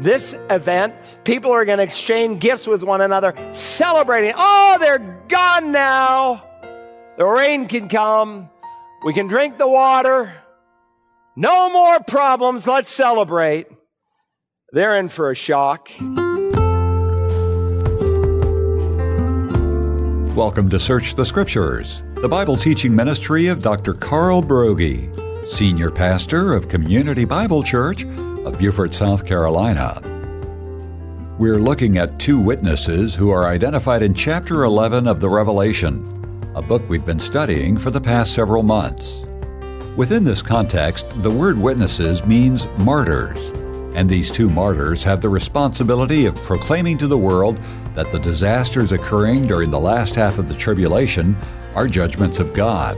this event, people are going to exchange gifts with one another, celebrating. Oh, they're gone now. The rain can come. We can drink the water. No more problems. Let's celebrate. They're in for a shock. Welcome to Search the Scriptures, the Bible teaching ministry of Dr. Carl Broggi, Senior Pastor of Community Bible Church of Beaufort, South Carolina. We're looking at two witnesses who are identified in chapter 11 of the Revelation, a book we've been studying for the past several months. Within this context, the word witnesses means martyrs, and these two martyrs have the responsibility of proclaiming to the world that the disasters occurring during the last half of the tribulation are judgments of God.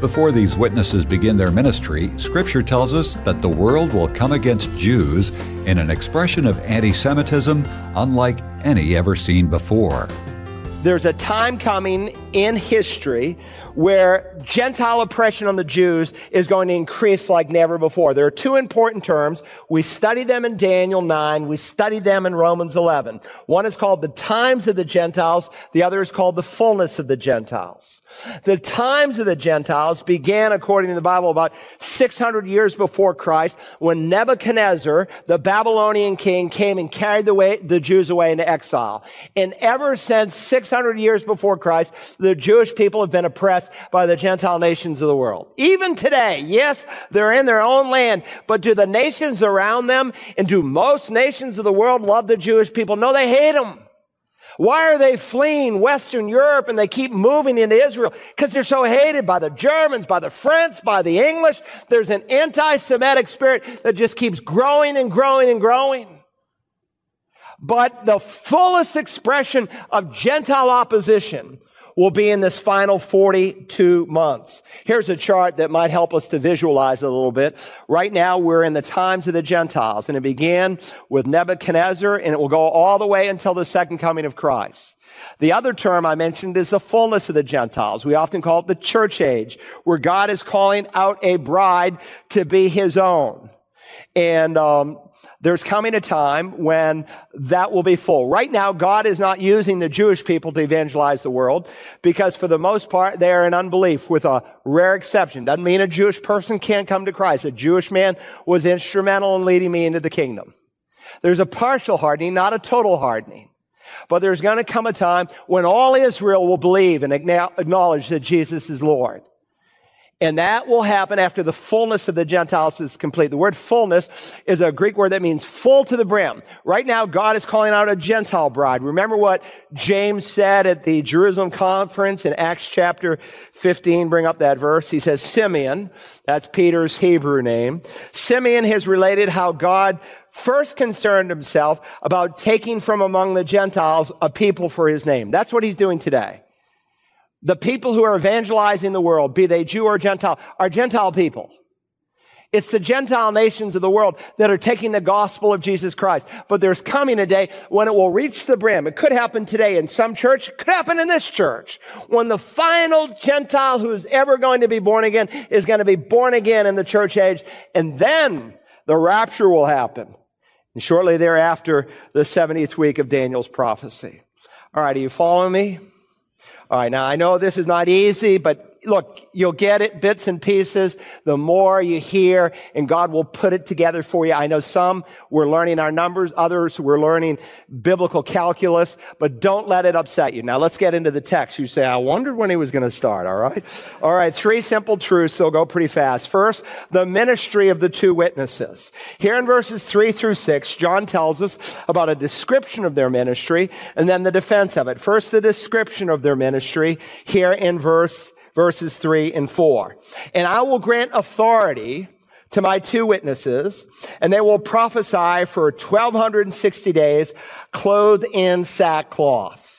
Before these witnesses begin their ministry, Scripture tells us that the world will come against Jews in an expression of anti Semitism unlike any ever seen before. There's a time coming in history where Gentile oppression on the Jews is going to increase like never before. There are two important terms. We study them in Daniel 9. We study them in Romans 11. One is called the times of the Gentiles. The other is called the fullness of the Gentiles. The times of the Gentiles began, according to the Bible, about 600 years before Christ, when Nebuchadnezzar, the Babylonian king, came and carried the, way, the Jews away into exile. And ever since 600 years before Christ, the Jewish people have been oppressed by the Gentile nations of the world. Even today, yes, they're in their own land, but do the nations around them and do most nations of the world love the Jewish people? No, they hate them. Why are they fleeing Western Europe and they keep moving into Israel? Because they're so hated by the Germans, by the French, by the English. There's an anti-Semitic spirit that just keeps growing and growing and growing. But the fullest expression of Gentile opposition will be in this final 42 months. Here's a chart that might help us to visualize a little bit. Right now, we're in the times of the Gentiles, and it began with Nebuchadnezzar, and it will go all the way until the second coming of Christ. The other term I mentioned is the fullness of the Gentiles. We often call it the church age, where God is calling out a bride to be his own. And um, there's coming a time when that will be full. Right now, God is not using the Jewish people to evangelize the world because for the most part, they are in unbelief with a rare exception. Doesn't mean a Jewish person can't come to Christ. A Jewish man was instrumental in leading me into the kingdom. There's a partial hardening, not a total hardening. But there's going to come a time when all Israel will believe and acknowledge that Jesus is Lord. And that will happen after the fullness of the Gentiles is complete. The word fullness is a Greek word that means full to the brim. Right now, God is calling out a Gentile bride. Remember what James said at the Jerusalem conference in Acts chapter 15. Bring up that verse. He says, Simeon, that's Peter's Hebrew name. Simeon has related how God first concerned himself about taking from among the Gentiles a people for his name. That's what he's doing today. The people who are evangelizing the world, be they Jew or Gentile, are Gentile people. It's the Gentile nations of the world that are taking the gospel of Jesus Christ. But there's coming a day when it will reach the brim. It could happen today in some church. It could happen in this church. When the final Gentile who's ever going to be born again is going to be born again in the church age. And then the rapture will happen. And shortly thereafter, the 70th week of Daniel's prophecy. All right. Are you following me? All right, now I know this is not easy, but look, you'll get it bits and pieces the more you hear and God will put it together for you. I know some we're learning our numbers, others we're learning biblical calculus, but don't let it upset you. Now let's get into the text. You say, I wondered when he was going to start. All right. All right. Three simple truths. They'll go pretty fast. First, the ministry of the two witnesses. Here in verses three through six, John tells us about a description of their ministry and then the defense of it. First, the description of their ministry here in verse verses 3 and 4. And I will grant authority to my two witnesses, and they will prophesy for 1260 days, clothed in sackcloth.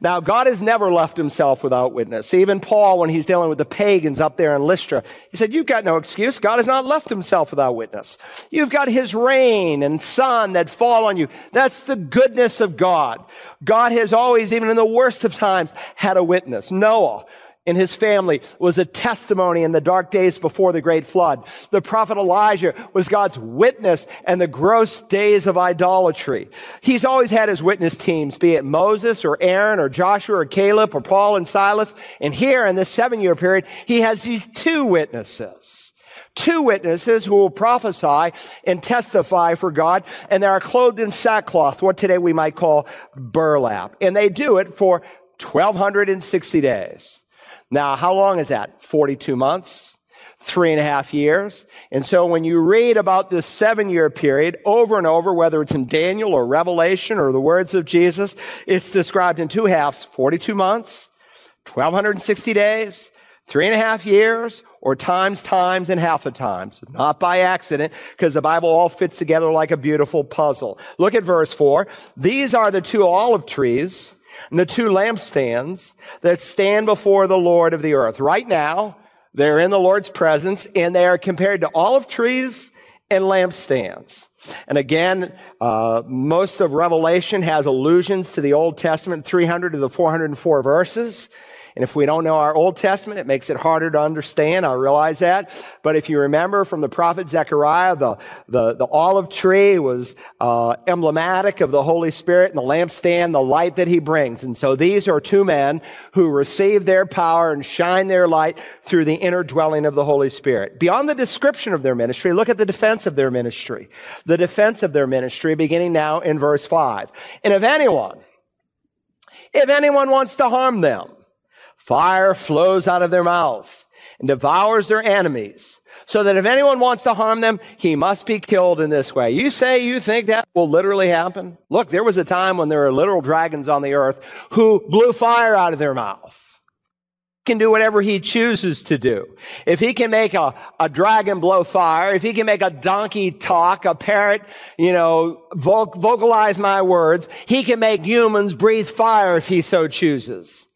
Now, God has never left himself without witness. Even Paul, when he's dealing with the pagans up there in Lystra, he said, You've got no excuse. God has not left himself without witness. You've got his rain and sun that fall on you. That's the goodness of God. God has always, even in the worst of times, had a witness. Noah and his family was a testimony in the dark days before the great flood. The prophet Elijah was God's witness and the gross days of idolatry. He's always had his witness teams, be it Moses or Aaron or Joshua or Caleb or Paul and Silas. And here in this seven year period, he has these two witnesses. Two witnesses who will prophesy and testify for God, and they are clothed in sackcloth, what today we might call burlap. And they do it for 1260 days. Now, how long is that? 42 months? Three and a half years. And so when you read about this seven year period over and over, whether it's in Daniel or Revelation or the words of Jesus, it's described in two halves, 42 months, 1260 days, three and a half years, or times, times, and half a times. Not by accident, because the Bible all fits together like a beautiful puzzle. Look at verse four. These are the two olive trees and the two lampstands that stand before the Lord of the earth. Right now, they're in the Lord's presence and they are compared to olive trees and lampstands. And again, uh, most of Revelation has allusions to the Old Testament, 300 to the 404 verses. And if we don't know our Old Testament, it makes it harder to understand. I realize that. But if you remember from the prophet Zechariah, the, the, the olive tree was uh, emblematic of the Holy Spirit and the lampstand, the light that he brings. And so these are two men who receive their power and shine their light through the inner dwelling of the Holy Spirit. Beyond the description of their ministry, look at the defense of their ministry. The defense of their ministry beginning now in verse 5. And if anyone, if anyone wants to harm them, Fire flows out of their mouth and devours their enemies. So that if anyone wants to harm them, he must be killed in this way. You say you think that will literally happen? Look, there was a time when there were literal dragons on the earth who blew fire out of their mouth can do whatever he chooses to do. If he can make a, a dragon blow fire, if he can make a donkey talk, a parrot, you know, vocalize my words, he can make humans breathe fire if he so chooses.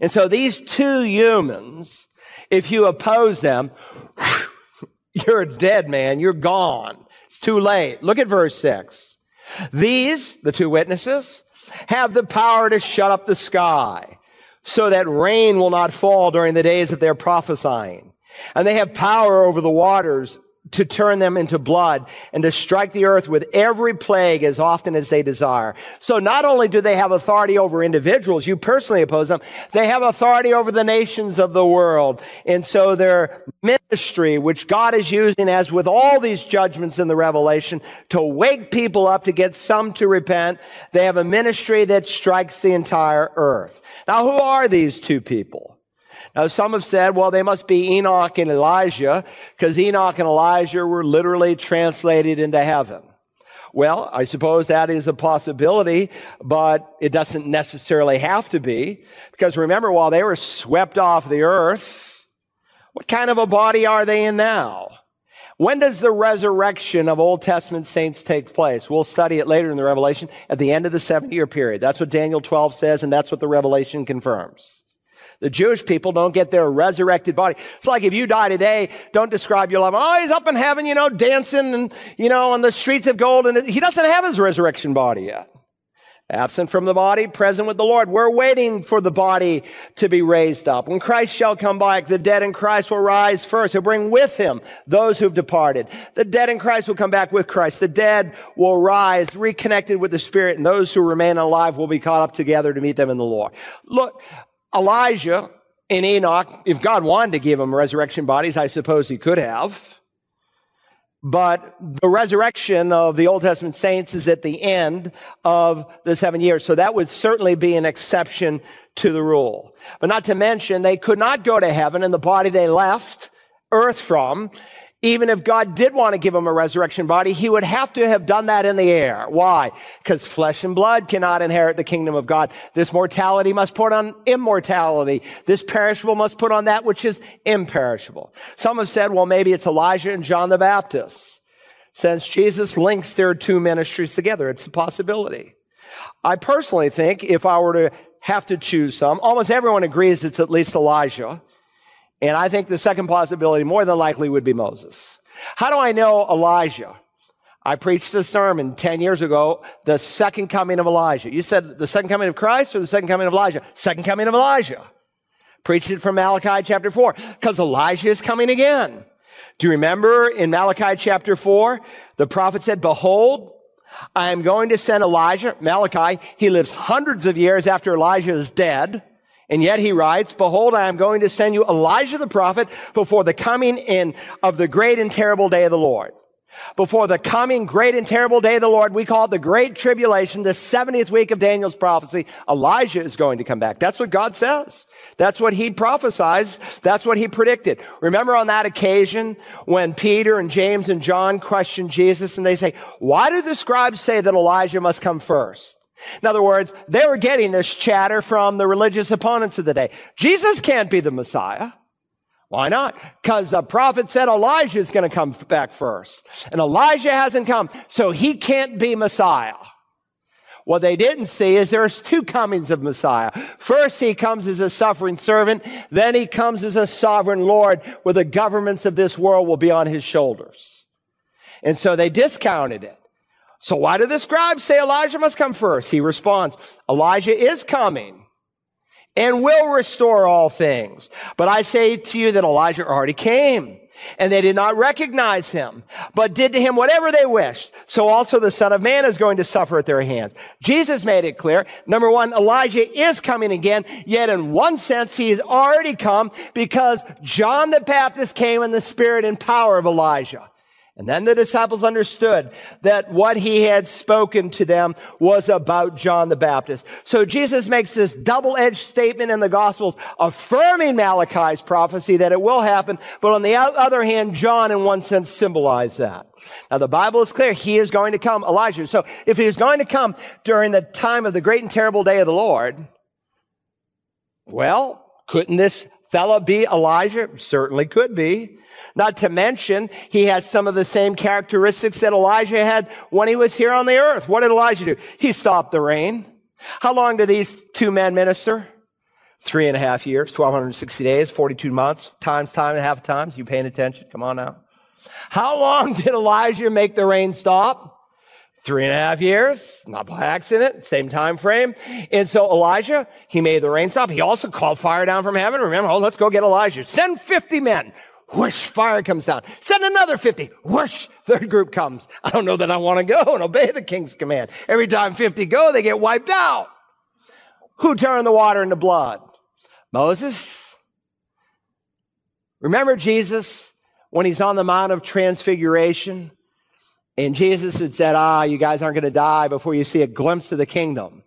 And so these two humans, if you oppose them, you're a dead man. You're gone. It's too late. Look at verse six. These, the two witnesses, have the power to shut up the sky so that rain will not fall during the days of their prophesying. And they have power over the waters to turn them into blood and to strike the earth with every plague as often as they desire. So not only do they have authority over individuals, you personally oppose them, they have authority over the nations of the world. And so their ministry, which God is using as with all these judgments in the Revelation, to wake people up, to get some to repent, they have a ministry that strikes the entire earth. Now, who are these two people? Now, some have said, well, they must be Enoch and Elijah, because Enoch and Elijah were literally translated into heaven. Well, I suppose that is a possibility, but it doesn't necessarily have to be. Because remember, while they were swept off the earth, what kind of a body are they in now? When does the resurrection of Old Testament saints take place? We'll study it later in the Revelation at the end of the seven year period. That's what Daniel 12 says, and that's what the Revelation confirms. The Jewish people don't get their resurrected body. It's like if you die today, don't describe your life. Oh, he's up in heaven, you know, dancing and, you know, on the streets of gold. And he doesn't have his resurrection body yet. Absent from the body, present with the Lord. We're waiting for the body to be raised up. When Christ shall come back, the dead in Christ will rise first. He'll bring with him those who've departed. The dead in Christ will come back with Christ. The dead will rise, reconnected with the Spirit, and those who remain alive will be caught up together to meet them in the Lord. Look, Elijah and Enoch, if God wanted to give them resurrection bodies, I suppose he could have. But the resurrection of the Old Testament saints is at the end of the seven years. So that would certainly be an exception to the rule. But not to mention, they could not go to heaven in the body they left earth from even if God did want to give him a resurrection body, he would have to have done that in the air. Why? Because flesh and blood cannot inherit the kingdom of God. This mortality must put on immortality. This perishable must put on that which is imperishable. Some have said, well, maybe it's Elijah and John the Baptist. Since Jesus links their two ministries together, it's a possibility. I personally think if I were to have to choose some, almost everyone agrees it's at least Elijah. And I think the second possibility more than likely would be Moses. How do I know Elijah? I preached a sermon 10 years ago, the second coming of Elijah. You said the second coming of Christ or the second coming of Elijah? Second coming of Elijah. Preached it from Malachi chapter 4 because Elijah is coming again. Do you remember in Malachi chapter 4, the prophet said, Behold, I am going to send Elijah, Malachi, he lives hundreds of years after Elijah is dead. And yet he writes, Behold, I am going to send you Elijah the prophet before the coming in of the great and terrible day of the Lord. Before the coming great and terrible day of the Lord, we call it the great tribulation, the 70th week of Daniel's prophecy. Elijah is going to come back. That's what God says. That's what he prophesies. That's what he predicted. Remember on that occasion when Peter and James and John questioned Jesus and they say, why do the scribes say that Elijah must come first? In other words, they were getting this chatter from the religious opponents of the day. Jesus can't be the Messiah. Why not? Because the prophet said Elijah is going to come back first. And Elijah hasn't come, so he can't be Messiah. What they didn't see is there's two comings of Messiah. First, he comes as a suffering servant. Then he comes as a sovereign Lord where the governments of this world will be on his shoulders. And so they discounted it. So why do the scribes say Elijah must come first? He responds, Elijah is coming and will restore all things. But I say to you that Elijah already came and they did not recognize him, but did to him whatever they wished. So also the son of man is going to suffer at their hands. Jesus made it clear. Number one, Elijah is coming again, yet in one sense, he has already come because John the Baptist came in the spirit and power of Elijah. And then the disciples understood that what he had spoken to them was about John the Baptist. So Jesus makes this double-edged statement in the Gospels affirming Malachi's prophecy that it will happen, but on the other hand, John in one sense symbolized that. Now the Bible is clear. He is going to come, Elijah. So if he is going to come during the time of the great and terrible day of the Lord, well, couldn't this fella be Elijah? Certainly could be. Not to mention, he has some of the same characteristics that Elijah had when he was here on the earth. What did Elijah do? He stopped the rain. How long did these two men minister? Three and a half years, 1260 days, 42 months, times time and a half times. You paying attention? Come on now. How long did Elijah make the rain stop? Three and a half years, not by accident, same time frame. And so Elijah, he made the rain stop. He also called fire down from heaven. Remember, oh, let's go get Elijah. Send 50 men whoosh, fire comes down. Send another 50. Whoosh, third group comes. I don't know that I want to go and obey the king's command. Every time 50 go, they get wiped out. Who turned the water into blood? Moses. Remember Jesus when he's on the Mount of Transfiguration? And Jesus had said, ah, you guys aren't going to die before you see a glimpse of the kingdom.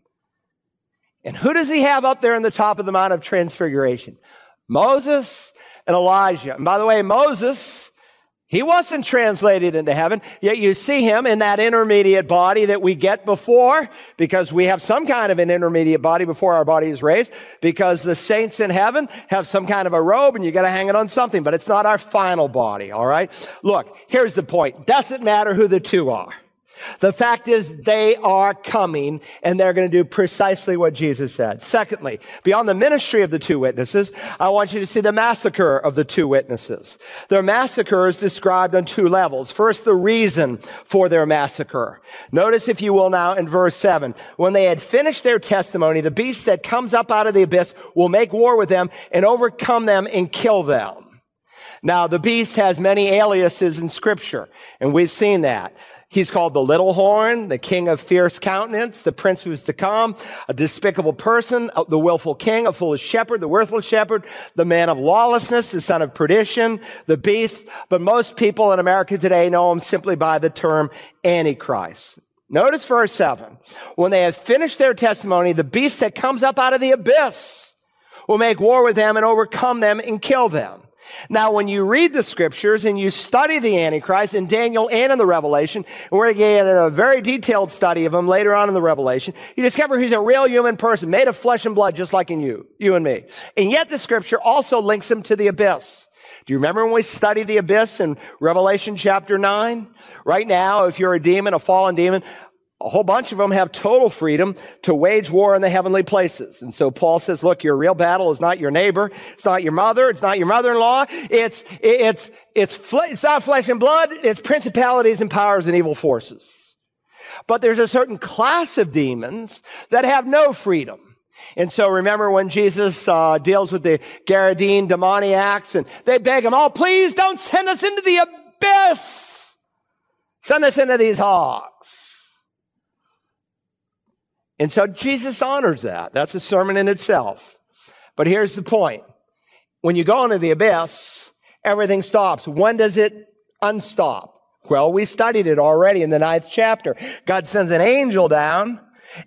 And who does he have up there in the top of the Mount of Transfiguration? Moses and Elijah. And by the way, Moses, he wasn't translated into heaven, yet you see him in that intermediate body that we get before, because we have some kind of an intermediate body before our body is raised, because the saints in heaven have some kind of a robe and you gotta hang it on something, but it's not our final body, alright? Look, here's the point. Doesn't matter who the two are. The fact is they are coming and they're going to do precisely what Jesus said. Secondly, beyond the ministry of the two witnesses, I want you to see the massacre of the two witnesses. Their massacre is described on two levels. First, the reason for their massacre. Notice, if you will now, in verse 7, when they had finished their testimony, the beast that comes up out of the abyss will make war with them and overcome them and kill them. Now, the beast has many aliases in scripture, and we've seen that. He's called the little horn, the king of fierce countenance, the prince who's to come, a despicable person, the willful king, a foolish shepherd, the worthless shepherd, the man of lawlessness, the son of perdition, the beast. But most people in America today know him simply by the term Antichrist. Notice verse 7. When they have finished their testimony, the beast that comes up out of the abyss will make war with them and overcome them and kill them. Now, when you read the scriptures and you study the Antichrist in Daniel and in the Revelation, and we're going to get a very detailed study of him later on in the Revelation, you discover he's a real human person made of flesh and blood, just like in you, you and me. And yet the scripture also links him to the abyss. Do you remember when we studied the abyss in Revelation chapter 9? Right now, if you're a demon, a fallen demon, a whole bunch of them have total freedom to wage war in the heavenly places. And so Paul says, look, your real battle is not your neighbor. It's not your mother. It's not your mother-in-law. It's, it's, it's, it's not flesh and blood. It's principalities and powers and evil forces. But there's a certain class of demons that have no freedom. And so remember when Jesus uh, deals with the Gadarene demoniacs and they beg him, oh, please don't send us into the abyss. Send us into these hogs. And so Jesus honors that. That's a sermon in itself. But here's the point. When you go into the abyss, everything stops. When does it unstop? Well, we studied it already in the ninth chapter. God sends an angel down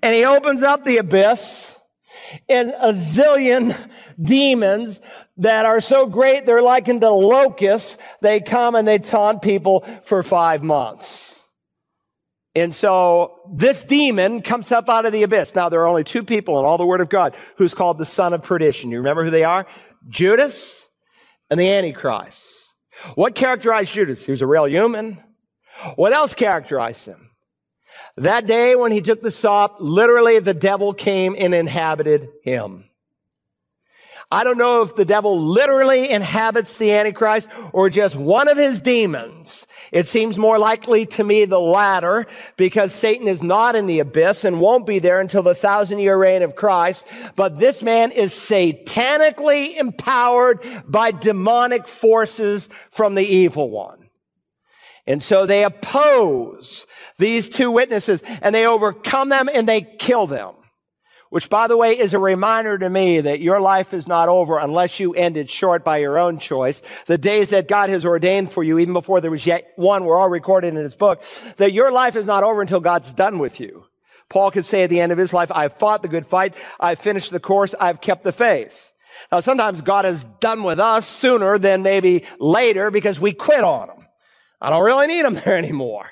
and he opens up the abyss and a zillion demons that are so great they're likened to locusts. They come and they taunt people for five months. And so this demon comes up out of the abyss. Now there are only two people in all the word of God who's called the son of perdition. You remember who they are? Judas and the Antichrist. What characterized Judas? He was a real human. What else characterized him? That day when he took the sop, literally the devil came and inhabited him. I don't know if the devil literally inhabits the Antichrist or just one of his demons. It seems more likely to me the latter because Satan is not in the abyss and won't be there until the thousand year reign of Christ. But this man is satanically empowered by demonic forces from the evil one. And so they oppose these two witnesses and they overcome them and they kill them. Which, by the way, is a reminder to me that your life is not over unless you end it short by your own choice. The days that God has ordained for you, even before there was yet one, were all recorded in his book, that your life is not over until God's done with you. Paul could say at the end of his life, I've fought the good fight, I've finished the course, I've kept the faith. Now, sometimes God is done with us sooner than maybe later because we quit on him. I don't really need him there anymore.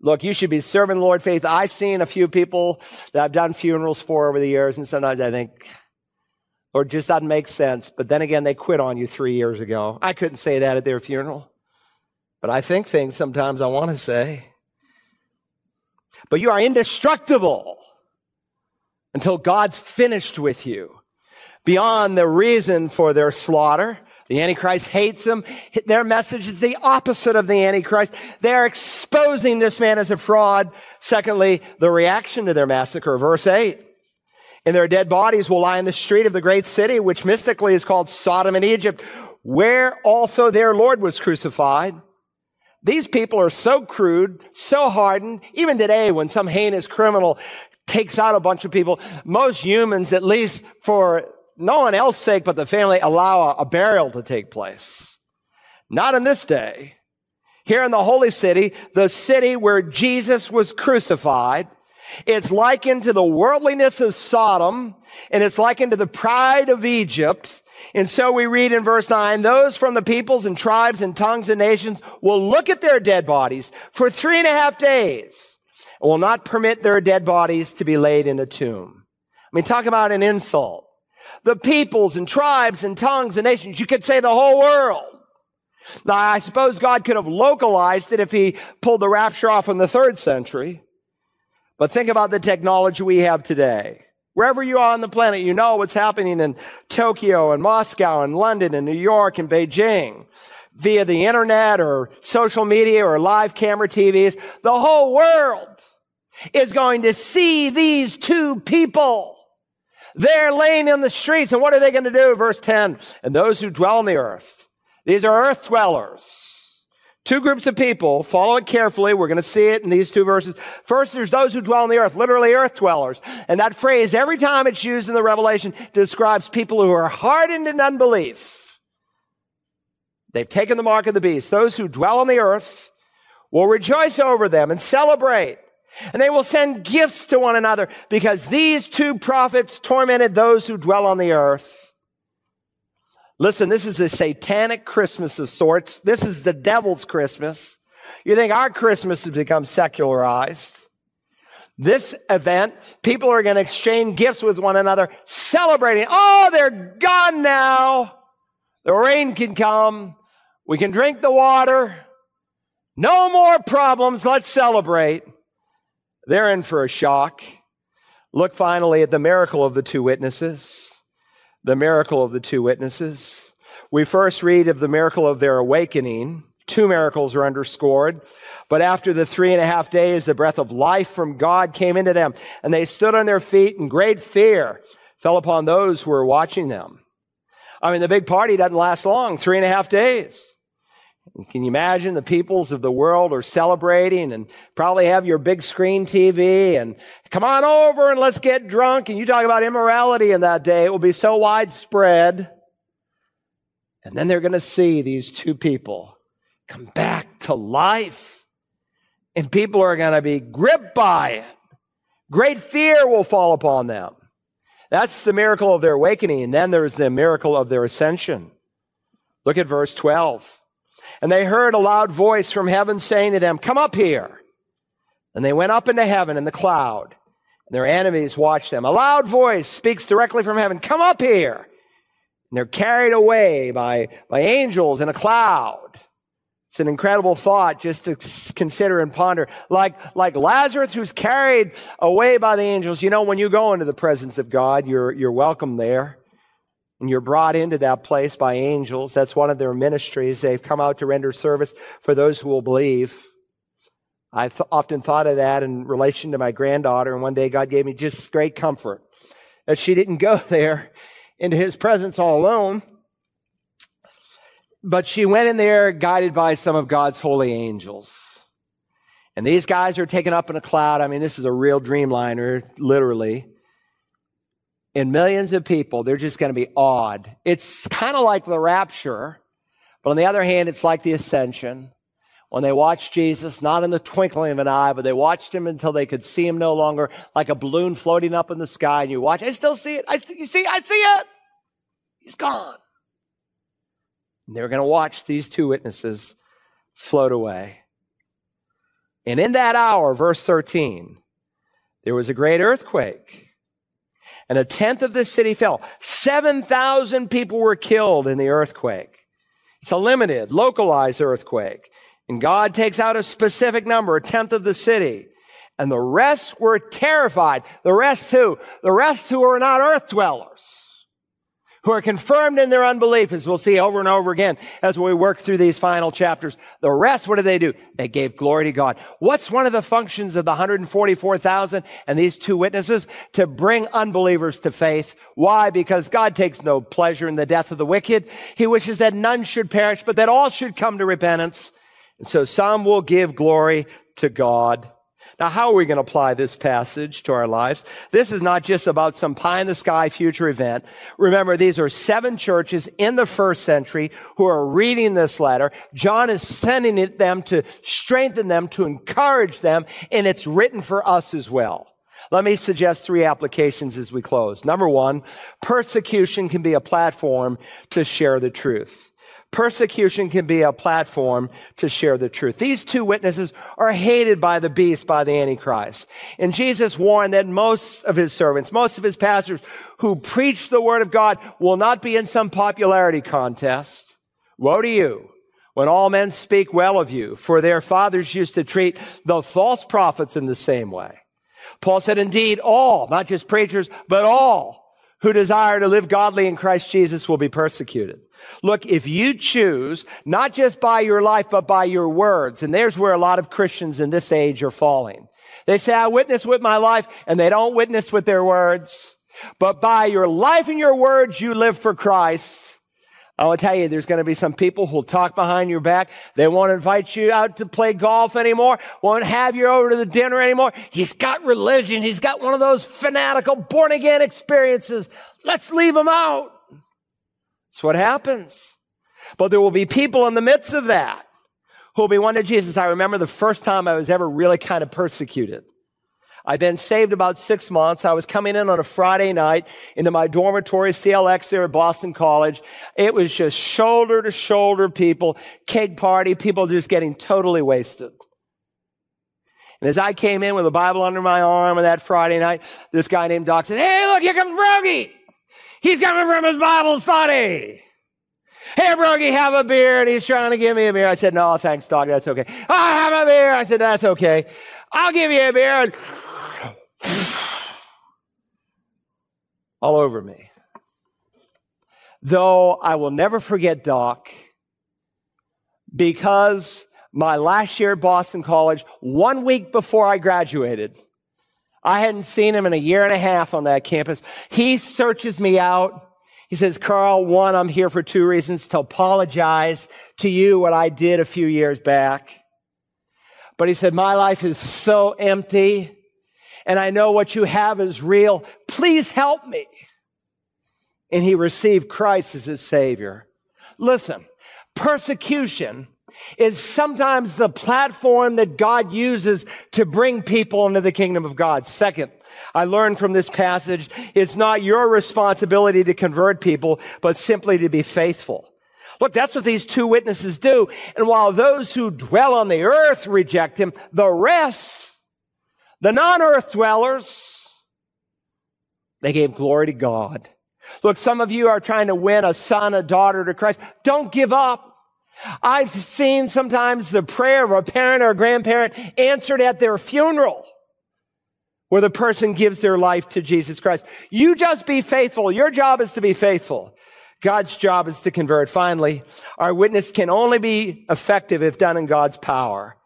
Look, you should be serving Lord faith. I've seen a few people that I've done funerals for over the years, and sometimes I think, Lord, just doesn't make sense. But then again, they quit on you three years ago. I couldn't say that at their funeral. But I think things sometimes I want to say. But you are indestructible until God's finished with you. Beyond the reason for their slaughter, the Antichrist hates them. Their message is the opposite of the Antichrist. They're exposing this man as a fraud. Secondly, the reaction to their massacre, verse 8. And their dead bodies will lie in the street of the great city, which mystically is called Sodom and Egypt, where also their Lord was crucified. These people are so crude, so hardened. Even today, when some heinous criminal takes out a bunch of people, most humans, at least for no one else's sake but the family, allow a, burial to take place. Not in this day. Here in the holy city, the city where Jesus was crucified, it's likened to the worldliness of Sodom, and it's likened to the pride of Egypt. And so we read in verse 9, those from the peoples and tribes and tongues and nations will look at their dead bodies for three and a half days and will not permit their dead bodies to be laid in a tomb. I mean, talk about an insult the peoples and tribes and tongues and nations. You could say the whole world. Now, I suppose God could have localized it if he pulled the rapture off in the third century. But think about the technology we have today. Wherever you are on the planet, you know what's happening in Tokyo and Moscow and London and New York and Beijing via the internet or social media or live camera TVs. The whole world is going to see these two people they're laying in the streets. And what are they going to do? Verse 10. And those who dwell on the earth. These are earth dwellers. Two groups of people. Follow it carefully. We're going to see it in these two verses. First, there's those who dwell on the earth, literally earth dwellers. And that phrase, every time it's used in the Revelation, describes people who are hardened in unbelief. They've taken the mark of the beast. Those who dwell on the earth will rejoice over them and celebrate. And they will send gifts to one another because these two prophets tormented those who dwell on the earth. Listen, this is a satanic Christmas of sorts. This is the devil's Christmas. You think our Christmas has become secularized. This event, people are going to exchange gifts with one another, celebrating. Oh, they're gone now. The rain can come. We can drink the water. No more problems. Let's celebrate. They're in for a shock. Look finally at the miracle of the two witnesses. The miracle of the two witnesses. We first read of the miracle of their awakening. Two miracles are underscored. But after the three and a half days, the breath of life from God came into them, and they stood on their feet and great fear. fell upon those who were watching them. I mean, the big party doesn't last long, three and a half days. Can you imagine the peoples of the world are celebrating and probably have your big screen TV and come on over and let's get drunk. And you talk about immorality in that day. It will be so widespread. And then they're going to see these two people come back to life. And people are going to be gripped by it. Great fear will fall upon them. That's the miracle of their awakening. And then there's the miracle of their ascension. Look at verse 12. And they heard a loud voice from heaven saying to them, Come up here. And they went up into heaven in the cloud. And their enemies watched them. A loud voice speaks directly from heaven, Come up here. And they're carried away by, by angels in a cloud. It's an incredible thought just to consider and ponder. Like, like Lazarus who's carried away by the angels. You know, when you go into the presence of God, you're, you're welcome there. And you're brought into that place by angels. That's one of their ministries. They've come out to render service for those who will believe. I've often thought of that in relation to my granddaughter. And one day God gave me just great comfort that she didn't go there into his presence all alone but she went in there guided by some of God's holy angels. And these guys are taken up in a cloud. I mean, this is a real dreamliner, literally. And millions of people, they're just going to be awed. It's kind of like the rapture, but on the other hand, it's like the ascension. When they watched Jesus, not in the twinkling of an eye, but they watched him until they could see him no longer, like a balloon floating up in the sky. And you watch, I still see it. I st- you see, I see it. He's gone. And they were going to watch these two witnesses float away. And in that hour, verse 13, there was a great earthquake. And a tenth of the city fell. 7,000 people were killed in the earthquake. It's a limited, localized earthquake. And God takes out a specific number, a tenth of the city. And the rest were terrified. The rest who? The rest who are not earth dwellers who are confirmed in their unbelief, as we'll see over and over again as we work through these final chapters. The rest, what did they do? They gave glory to God. What's one of the functions of the 144,000 and these two witnesses? To bring unbelievers to faith. Why? Because God takes no pleasure in the death of the wicked. He wishes that none should perish, but that all should come to repentance. And so some will give glory to God. Now, how are we going to apply this passage to our lives? This is not just about some pie in the sky future event. Remember, these are seven churches in the first century who are reading this letter. John is sending it them to strengthen them, to encourage them, and it's written for us as well. Let me suggest three applications as we close. Number one, persecution can be a platform to share the truth. Persecution can be a platform to share the truth. These two witnesses are hated by the beast, by the Antichrist. And Jesus warned that most of his servants, most of his pastors who preach the word of God will not be in some popularity contest. Woe to you when all men speak well of you, for their fathers used to treat the false prophets in the same way. Paul said, indeed, all, not just preachers, but all who desire to live godly in Christ Jesus will be persecuted. Look, if you choose, not just by your life, but by your words, and there's where a lot of Christians in this age are falling. They say, I witness with my life, and they don't witness with their words. But by your life and your words, you live for Christ. I will tell you, there's going to be some people who'll talk behind your back. They won't invite you out to play golf anymore. Won't have you over to the dinner anymore. He's got religion. He's got won of those fanatical born again experiences. Let's leave him out. That's what happens. But there will be people in the midst of that who will be one to Jesus. I remember the first time I was ever really kind of persecuted. I'd been saved about six months. I was coming in on a Friday night into my dormitory, CLX there at Boston College. It was just shoulder to shoulder people, keg party, people just getting totally wasted. And as I came in with a Bible under my arm on that Friday night, this guy named Doc said, Hey, look, here comes Broggi. He's coming from his Bible study. Hey, Broggi, have a beer. And he's trying to give me a beer. I said, no, thanks, Doc. That's okay. I have a beer. I said, that's okay. I'll give you a beer. And all over me. Though I will never forget Doc because my last year at Boston College, one week before I graduated, I hadn't seen him in a year and a half on that campus. He searches me out. He says, Carl, one, I'm here for two reasons to apologize to you what I did a few years back. But he said, my life is so empty and I know what you have is real. Please help me. And he received Christ as his savior. Listen, persecution is sometimes the platform that God uses to bring people into the kingdom of God. Second, I learned from this passage, it's not your responsibility to convert people, but simply to be faithful. Look, that's what these two witnesses do. And while those who dwell on the earth reject him, the rest, the non-earth dwellers, they gave glory to God. Look, some of you are trying to win a son, a daughter to Christ. Don't give up. I've seen sometimes the prayer of a parent or a grandparent answered at their funeral where the person gives their life to Jesus Christ. You just be faithful. Your job is to be faithful. God's job is to convert. Finally, our witness can only be effective if done in God's power.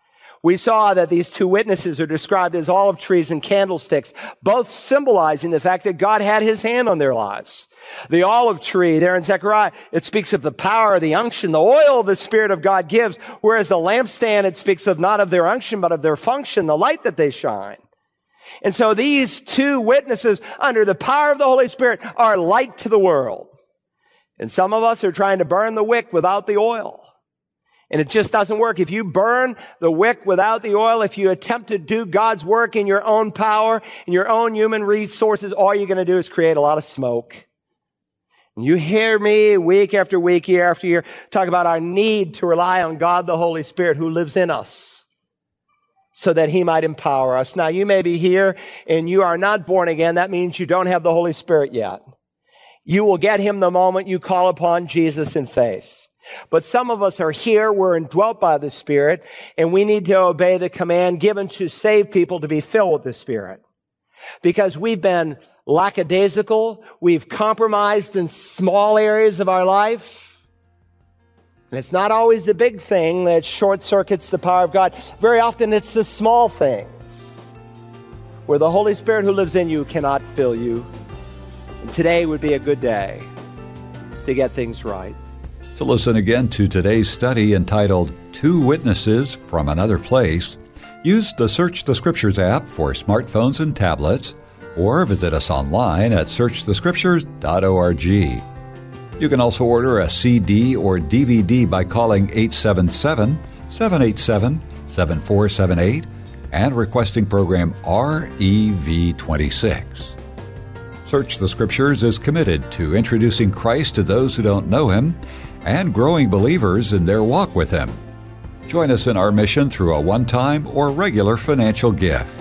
We saw that these two witnesses are described as olive trees and candlesticks, both symbolizing the fact that God had his hand on their lives. The olive tree there in Zechariah, it speaks of the power, the unction, the oil the Spirit of God gives, whereas the lampstand, it speaks of not of their unction, but of their function, the light that they shine. And so these two witnesses under the power of the Holy Spirit are light to the world. And some of us are trying to burn the wick without the oil. And it just doesn't work. If you burn the wick without the oil, if you attempt to do God's work in your own power, in your own human resources, all you're going to do is create a lot of smoke. And you hear me week after week, year after year, talk about our need to rely on God the Holy Spirit who lives in us so that he might empower us. Now, you may be here and you are not born again. That means you don't have the Holy Spirit yet. You will get him the moment you call upon Jesus in faith. But some of us are here, we're indwelt by the Spirit, and we need to obey the command given to save people to be filled with the Spirit. Because we've been lackadaisical, we've compromised in small areas of our life. And it's not always the big thing that short circuits the power of God. Very often it's the small things where the Holy Spirit who lives in you cannot fill you. And today would be a good day to get things right. To listen again to today's study entitled Two Witnesses from Another Place, use the Search the Scriptures app for smartphones and tablets, or visit us online at searchthescriptures.org. You can also order a CD or DVD by calling 877 787 7478 and requesting program REV26. Search the Scriptures is committed to introducing Christ to those who don't know Him and growing believers in their walk with Him. Join us in our mission through a one time or regular financial gift.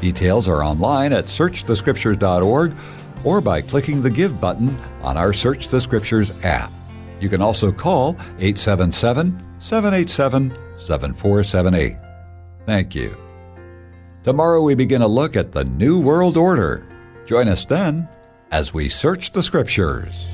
Details are online at searchthescriptures.org or by clicking the Give button on our Search the Scriptures app. You can also call 877 787 7478. Thank you. Tomorrow we begin a look at the New World Order. Join us then as we search the Scriptures.